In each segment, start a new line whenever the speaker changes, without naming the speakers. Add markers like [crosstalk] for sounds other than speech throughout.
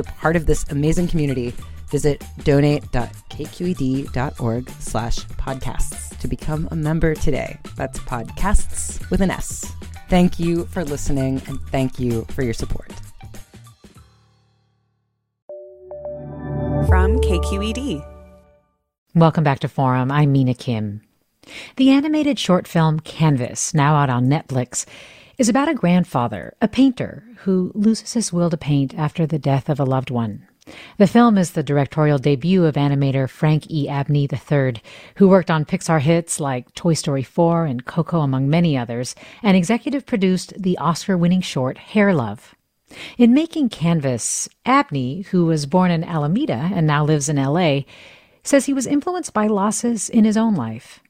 a part of this amazing community, visit donate.kqed.org slash podcasts to become a member today. That's podcasts with an S. Thank you for listening and thank you for your support.
From KQED.
Welcome back to Forum. I'm Mina Kim. The animated short film Canvas, now out on Netflix, is about a grandfather, a painter, who loses his will to paint after the death of a loved one. The film is the directorial debut of animator Frank E. Abney III, who worked on Pixar hits like Toy Story 4 and Coco, among many others, and executive produced the Oscar winning short Hair Love. In making Canvas, Abney, who was born in Alameda and now lives in LA, says he was influenced by losses in his own life.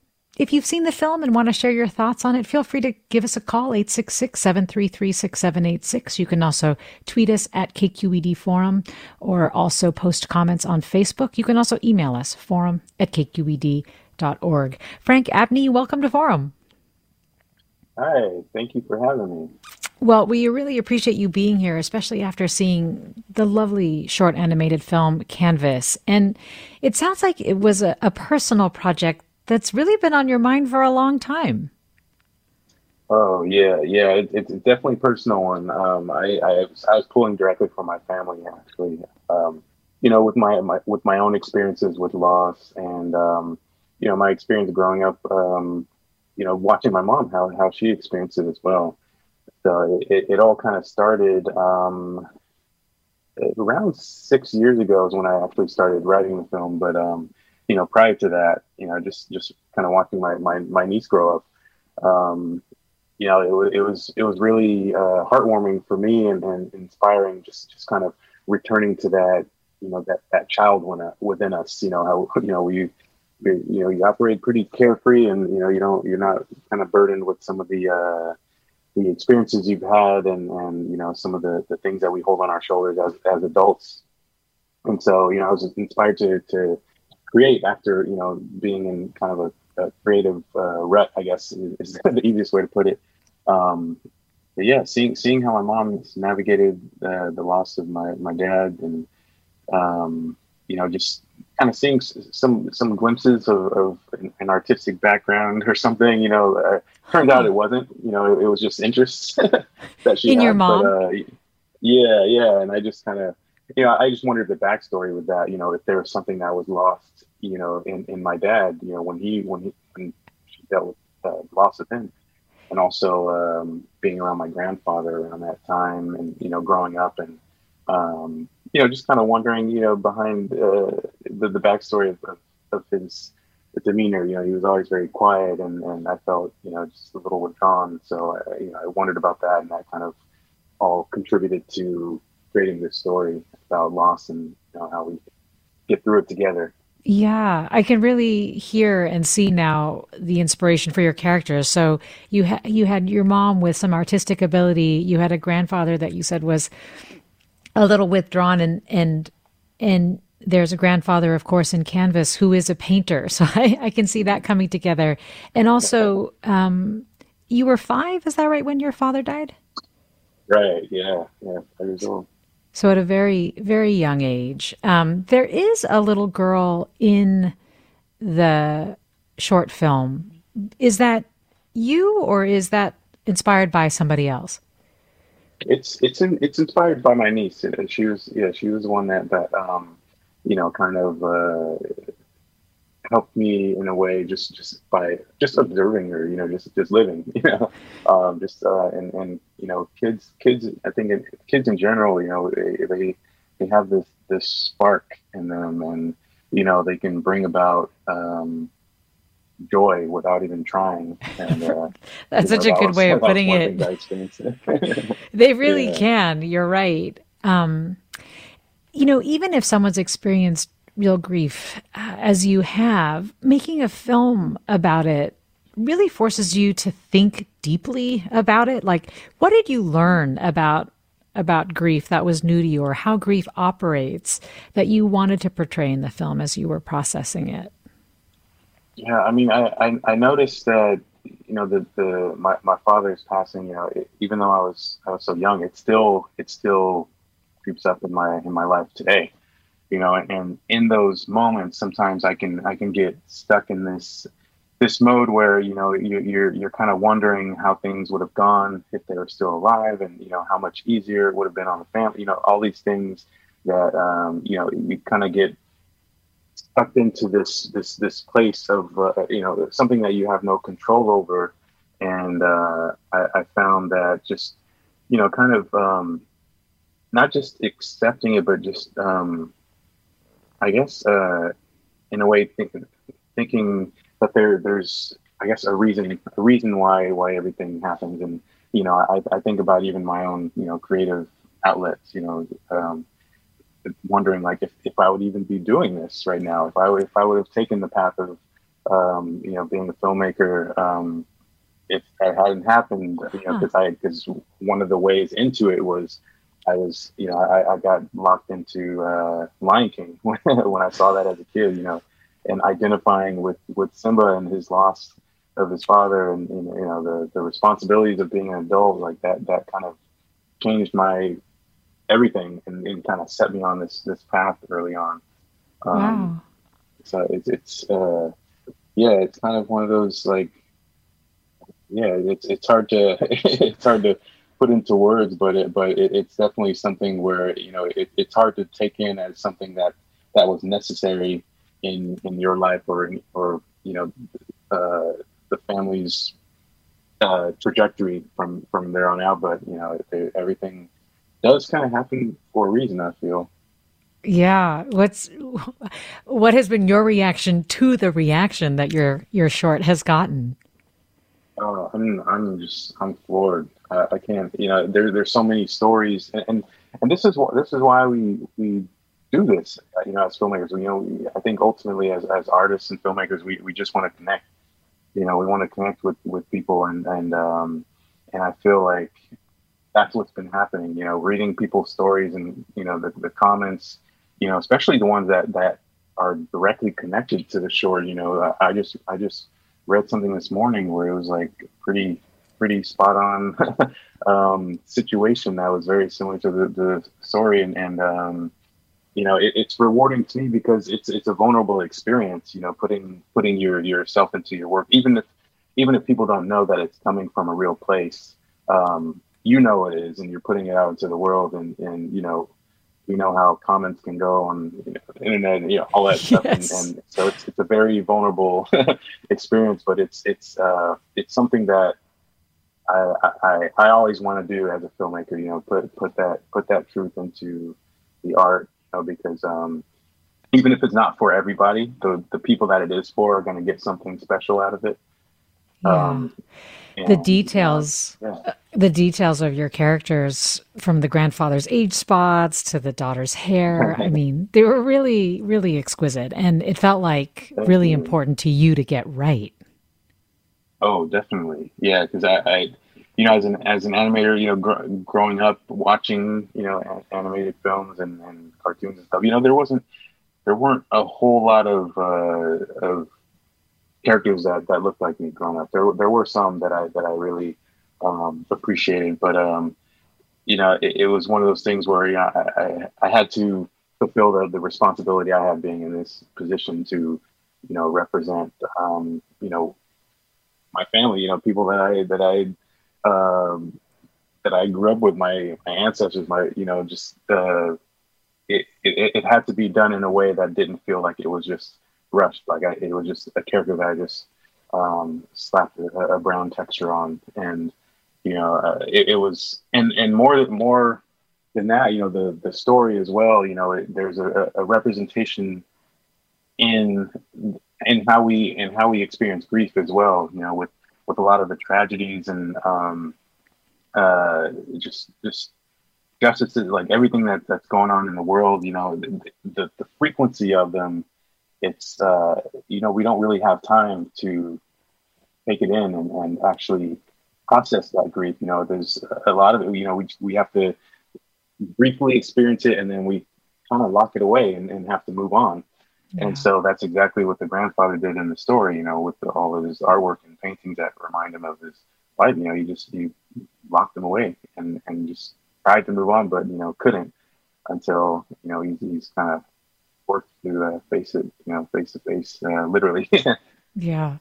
If you've seen the film and want to share your thoughts on it, feel free to give us a call, 866 733 6786. You can also tweet us at KQED Forum or also post comments on Facebook. You can also email us, forum at kqed.org. Frank Abney, welcome to Forum.
Hi, thank you for having me.
Well, we really appreciate you being here, especially after seeing the lovely short animated film Canvas. And it sounds like it was a, a personal project that's really been on your mind for a long time.
Oh yeah, yeah, it, it's definitely personal one. Um, I, I, was, I was pulling directly from my family actually. Um, you know, with my, my with my own experiences with loss and um, you know my experience growing up. Um, you know, watching my mom how how she experienced it as well. So it, it all kind of started um, around six years ago is when I actually started writing the film. But um, you know, prior to that, you know, just just kind of watching my my, my niece grow up, um, you know, it was it was it was really uh, heartwarming for me and, and inspiring. Just just kind of returning to that, you know, that that child within us. You know how you know we, you know you operate pretty carefree, and you know you don't you're not kind of burdened with some of the uh, the experiences you've had, and and you know some of the the things that we hold on our shoulders as as adults. And so, you know, I was inspired to to create after you know being in kind of a, a creative uh, rut. I guess is, [laughs] the easiest way to put it. Um, but yeah, seeing seeing how my mom navigated uh, the loss of my my dad, and um, you know, just kind of seeing some some glimpses of, of an, artistic background or something. You know, uh, turned out it wasn't. You know, it, it was just interest [laughs] that she
in
had.
your mom. But, uh,
yeah, yeah, and I just kind of you know, I just wondered the backstory with that. You know, if there was something that was lost, you know, in, in my dad, you know, when he when he when she dealt with uh, loss of him, and also um, being around my grandfather around that time, and you know, growing up, and um, you know, just kind of wondering, you know, behind uh, the the backstory of, of, his demeanor. You know, he was always very quiet, and and I felt, you know, just a little withdrawn. So I, you know, I wondered about that, and that kind of all contributed to creating this story about loss and you know, how we get through it together.
Yeah, I can really hear and see now the inspiration for your characters. So you had you had your mom with some artistic ability. You had a grandfather that you said was a little withdrawn, and and and there's a grandfather, of course, in Canvas who is a painter. [laughs] So I, I can see that coming together. And also, um, you were five. Is that right when your father died?
Right. Yeah. Yeah. Five years old.
So at a very, very young age, um, there is a little girl in the short film is that you or is that inspired by somebody else?
It's it's in, it's inspired by my niece. And she was yeah she was the one that that um you know kind of uh, helped me in a way just just by just observing her you know just just living [laughs] you know um, just uh, and and you know kids kids I think kids in general you know they, they they have this this spark in them and you know they can bring about um, joy without even trying. And, uh, [laughs]
That's such know, a good was, way of putting it. [laughs] they really yeah. can. You're right. Um, you know, even if someone's experienced real grief, uh, as you have, making a film about it really forces you to think deeply about it. Like, what did you learn about about grief that was new to you, or how grief operates that you wanted to portray in the film as you were processing it?
Yeah, I mean, I, I, I noticed that you know the the my, my father's passing. You know, it, even though I was I was so young, it still it still creeps up in my in my life today. You know, and, in those moments, sometimes I can I can get stuck in this this mode where you know you, you're you're kind of wondering how things would have gone if they were still alive, and you know how much easier it would have been on the family. You know, all these things that um, you know you kind of get sucked into this this this place of uh, you know something that you have no control over, and uh, I, I, found that just you know kind of um, not just accepting it, but just um, I guess uh, in a way thinking thinking that there there's I guess a reason a reason why why everything happens, and you know I, I think about even my own you know creative outlets, you know. Um, wondering like if, if I would even be doing this right now, if I would if I would have taken the path of um, you know being a filmmaker, um, if that hadn't happened, you know, because I because one of the ways into it was I was you know I, I got locked into uh, Lion King [laughs] when, when I saw that as a kid, you know, and identifying with with Simba and his loss of his father and, and you know the the responsibilities of being an adult like that that kind of changed my everything and, and kind of set me on this this path early on. Um, wow. So it's it's uh, yeah, it's kind of one of those like yeah, it's it's hard to [laughs] it's hard to put into words, but it but it, it's definitely something where you know it, it's hard to take in as something that that was necessary in in your life or or you know uh, the family's uh, trajectory from from there on out. But you know it, everything does kind of happen for a reason. I feel.
Yeah. What's what has been your reaction to the reaction that your your short has gotten?
Uh, I'm I'm just I'm floored. I, I can't. You know, there there's so many stories, and, and and this is what this is why we we do this. You know, as filmmakers, you know, we, I think ultimately as as artists and filmmakers, we we just want to connect. You know, we want to connect with with people, and and um and I feel like that's what's been happening. You know, reading people's stories and you know the, the comments. You know, especially the ones that that are directly connected to the short. You know, I just I just read something this morning where it was like pretty pretty spot on [laughs] um, situation that was very similar to the, the story. And, and um, you know it, it's rewarding to me because it's it's a vulnerable experience you know putting putting your yourself into your work. Even if even if people don't know that it's coming from a real place um, you know it is and you're putting it out into the world and and you know we know how comments can go on you know, internet and you know all that stuff yes. and, and, so it's, it's a very vulnerable [laughs] experience but it's it's uh it's something that I, I I always want to do as a filmmaker you know put put that put that truth into the art you know because um even if it's not for everybody the the people that it is for are going to get something special out of it
yeah. um the details yeah. Uh, the details of your characters from the grandfather's age spots to the daughter's hair i [laughs] mean they were really really exquisite and it felt like Thank really you. important to you to get right
oh definitely yeah because I, I, you know as an as an animator you know gr- growing up watching you know a- animated films and, and cartoons and stuff you know there wasn't there weren't a whole lot of uh, of characters that, that looked like me growing up. There there were some that I that I really um, appreciated, but um, you know, it, it, was one of those things where you know, I, I, I had to fulfill the, the responsibility I have being in this position to you know represent um, you know my family, you know, people that I that I um, that I grew up with, my my ancestors, my you know, just uh, it, it it had to be done in a way that didn't feel like it was just rushed. Like I, it was just a character that I just um, slapped a, a brown texture on, and you know, uh, it, it, was and and more more than that, you know, the the story as well. You know, it, there's a, a representation in in how we and how we experience grief as well. You know, with with a lot of the tragedies and um, uh, just just justice, like everything that that's going on in the world. You know, the the, the frequency of them. It's uh, you know we don't really have time to take it in and, and actually process that grief. You know, there's a lot of it. You know, we we have to briefly experience it and then we kind of lock it away and, and have to move on. Yeah. And so that's exactly what the grandfather did in the story, you know, with the, all of his artwork and paintings that remind him of his life. You know, he just he locked them away and, and just tried to move on, but you know, couldn't until you know he's, he's kind of forced to uh, face it, you know, face to face, uh, literally. [laughs]
yeah.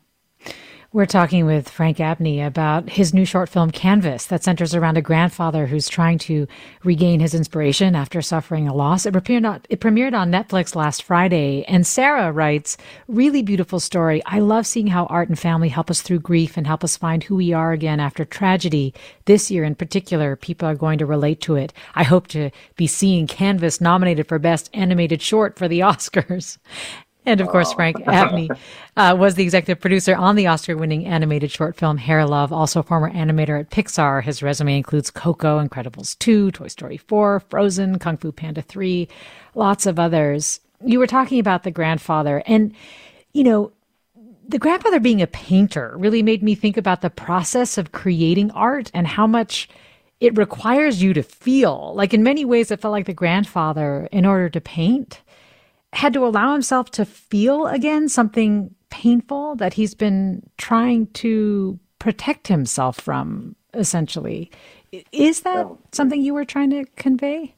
We're talking with Frank Abney about his new short film, Canvas, that centers around a grandfather who's trying to regain his inspiration after suffering a loss. It premiered, on, it premiered on Netflix last Friday. And Sarah writes, really beautiful story. I love seeing how art and family help us through grief and help us find who we are again after tragedy. This year in particular, people are going to relate to it. I hope to be seeing Canvas nominated for Best Animated Short for the [laughs] Oscars. And of course, Frank. [laughs] Abney uh, was the executive producer on the Oscar winning animated short film Hair Love, also former animator at Pixar. His resume includes Coco, Incredibles 2, Toy Story 4, Frozen, Kung Fu Panda 3, lots of others. You were talking about the grandfather, and, you know, the grandfather being a painter really made me think about the process of creating art and how much it requires you to feel. Like, in many ways, it felt like the grandfather, in order to paint, had to allow himself to feel again something painful that he's been trying to protect himself from, essentially. Is that yeah. something you were trying to convey?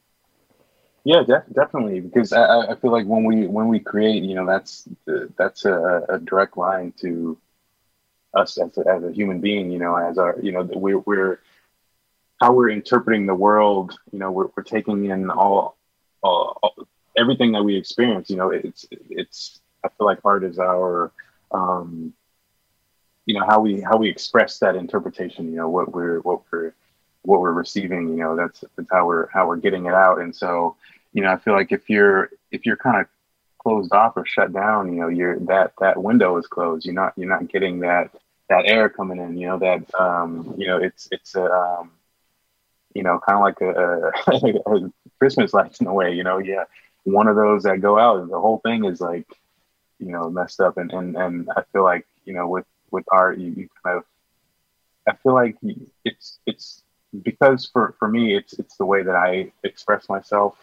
Yeah, def- definitely. Because I, I, feel like when we when we create, you know, that's that's a, a direct line to us as a, as a human being. You know, as our you know we're we're how we're interpreting the world. You know, we're we're taking in all, all, all everything that we experience, you know, it's it's I feel like art is our um, you know how we how we express that interpretation you know what we're what we're what we're receiving you know that's that's how we're how we're getting it out and so you know i feel like if you're if you're kind of closed off or shut down you know you're that that window is closed you're not you're not getting that that air coming in you know that um you know it's it's a um you know kind of like a, a, a christmas lights in a way you know yeah one of those that go out, the whole thing is like, you know, messed up. And and and I feel like you know with with art, you, you kind of, I feel like it's it's because for for me, it's it's the way that I express myself.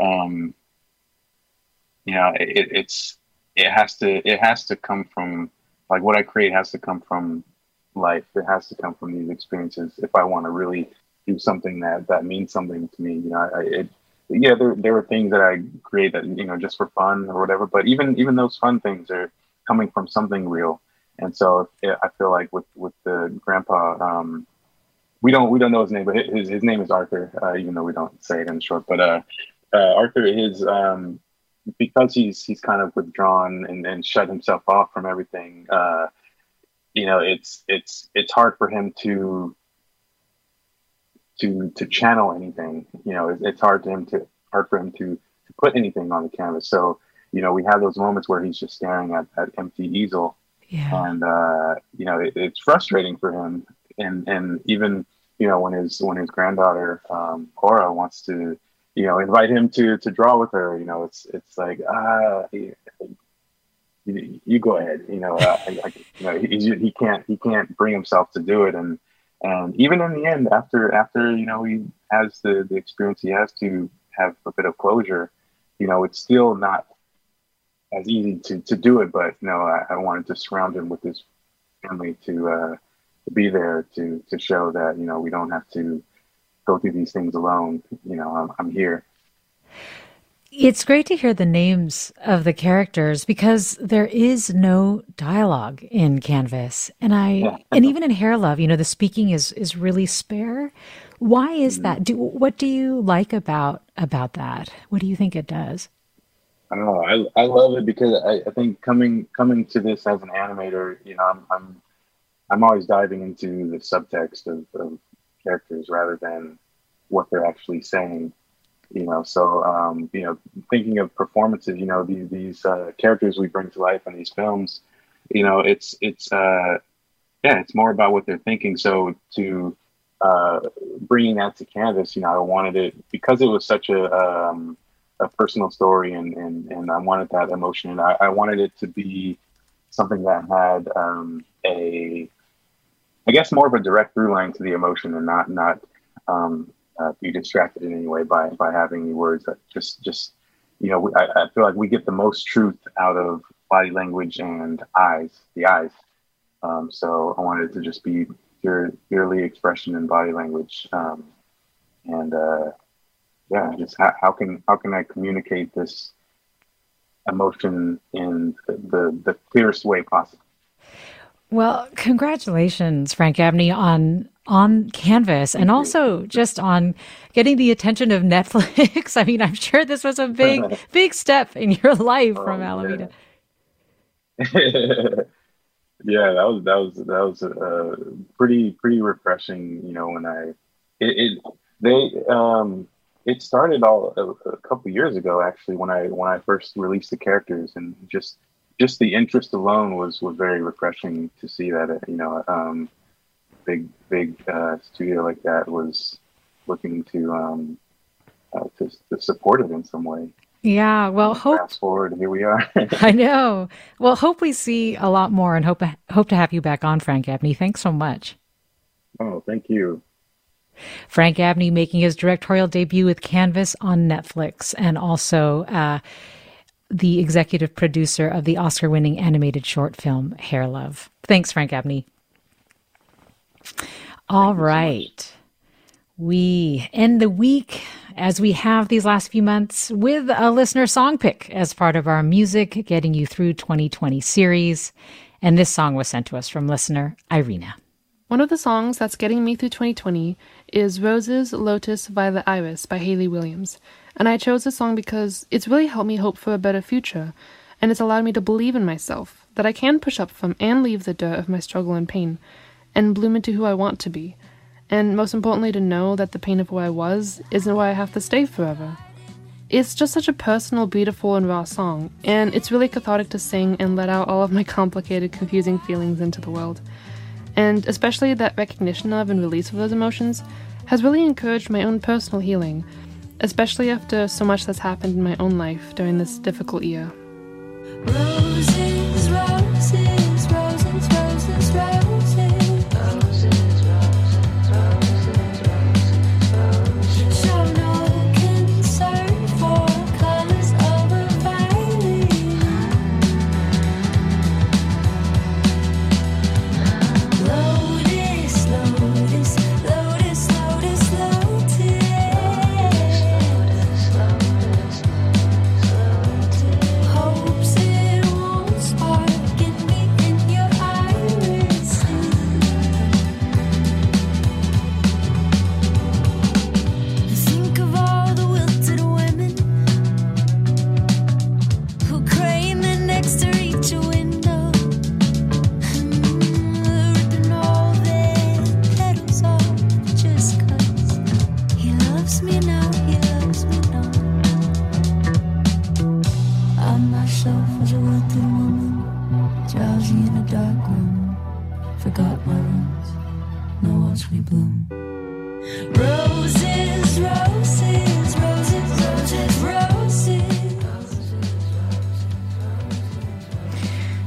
Um, you know, it, it's it has to it has to come from like what I create has to come from life. It has to come from these experiences if I want to really do something that that means something to me. You know, I, it yeah, there there were things that I create that you know just for fun or whatever. But even even those fun things are coming from something real. And so yeah, I feel like with with the grandpa, um, we don't we don't know his name, but his his name is Arthur, uh, even though we don't say it in short. But uh, uh, Arthur is um, because he's he's kind of withdrawn and, and shut himself off from everything. Uh, you know, it's it's it's hard for him to to to channel anything. You know, it's, it's hard to him to hard for him to to put anything on the canvas. So you know, we have those moments where he's just staring at that empty easel, yeah. and uh, you know, it, it's frustrating for him. And and even you know when his when his granddaughter um, Cora wants to you know invite him to to draw with her, you know, it's it's like ah. He, you, go ahead. You know, uh, I, I, you know he, he can't he can't bring himself to do it, and and even in the end, after after you know he has the the experience he has to have a bit of closure, you know, it's still not as easy to to do it. But you know, I, I wanted to surround him with his family to uh, to be there to to show that you know we don't have to go through these things alone. You know, I'm, I'm here.
It's great to hear the names of the characters because there is no dialogue in Canvas. And I yeah. and even in Hair Love, you know, the speaking is is really spare. Why is mm-hmm. that? Do what do you like about about that? What do you think it does?
I don't know. I, I love it because I, I think coming coming to this as an animator, you know, I'm I'm I'm always diving into the subtext of, of characters rather than what they're actually saying you know so um, you know thinking of performances you know these, these uh, characters we bring to life in these films you know it's it's uh, yeah it's more about what they're thinking. So to uh, bringing that to canvas you know i wanted it because it was such a um, a personal story and, and and i wanted that emotion and i, I wanted it to be something that had um, a i guess more of a direct through line to the emotion and not not um, uh, be distracted in any way by by having any words that just just you know I, I feel like we get the most truth out of body language and eyes the eyes. Um, so I wanted to just be pure, purely expression and body language. Um, and uh, yeah just how, how can how can I communicate this emotion in the, the, the clearest way possible?
Well, congratulations, Frank Abney, on on Canvas and also just on getting the attention of [laughs] Netflix. I mean, I'm sure this was a big, [laughs] big step in your life oh, from Alameda.
Yeah. [laughs] yeah, that was that was that was uh, pretty pretty refreshing. You know, when I it, it they um it started all a, a couple years ago actually when I when I first released the characters and just just the interest alone was was very refreshing to see that you know um, big big uh, studio like that was looking to um, uh, to, to support it in some way.
Yeah, well, hope
fast forward, here we are. [laughs]
I know. Well, hope we see a lot more, and hope hope to have you back on, Frank Abney. Thanks so much.
Oh, thank you.
Frank Abney making his directorial debut with Canvas on Netflix, and also uh, the executive producer of the Oscar-winning animated short film Hair Love. Thanks, Frank Abney. All right. So we end the week as we have these last few months with a listener song pick as part of our Music Getting You Through 2020 series. And this song was sent to us from listener Irina.
One of the songs that's getting me through 2020 is Roses, Lotus, Violet, Iris by Hayley Williams. And I chose this song because it's really helped me hope for a better future, and it's allowed me to believe in myself, that I can push up from and leave the dirt of my struggle and pain, and bloom into who I want to be. And most importantly, to know that the pain of who I was isn't why I have to stay forever. It's just such a personal, beautiful, and raw song, and it's really cathartic to sing and let out all of my [laughs] complicated, confusing feelings into the world. And especially that recognition of and release of those emotions has really encouraged my own personal healing, especially after so much that's happened in my own life during this difficult year.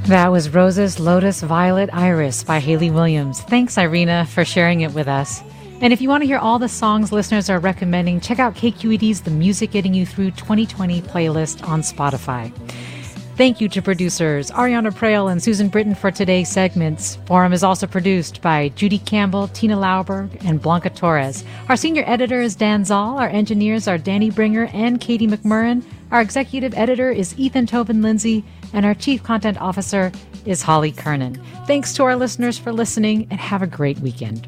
That was Roses, Lotus, Violet, Iris by Hayley Williams. Thanks, Irina, for sharing it with us. And if you want to hear all the songs listeners are recommending, check out KQED's The Music Getting You Through 2020 playlist on Spotify.
Thank you to producers Ariana Proehl and Susan Britton for today's segments. Forum is also produced by Judy Campbell, Tina Lauberg, and Blanca Torres. Our senior editor is Dan Zoll. Our engineers are Danny Bringer and Katie McMurran. Our executive editor is Ethan Toven-Lindsey, and our chief content officer is Holly Kernan. Thanks to our listeners for listening, and have a great weekend.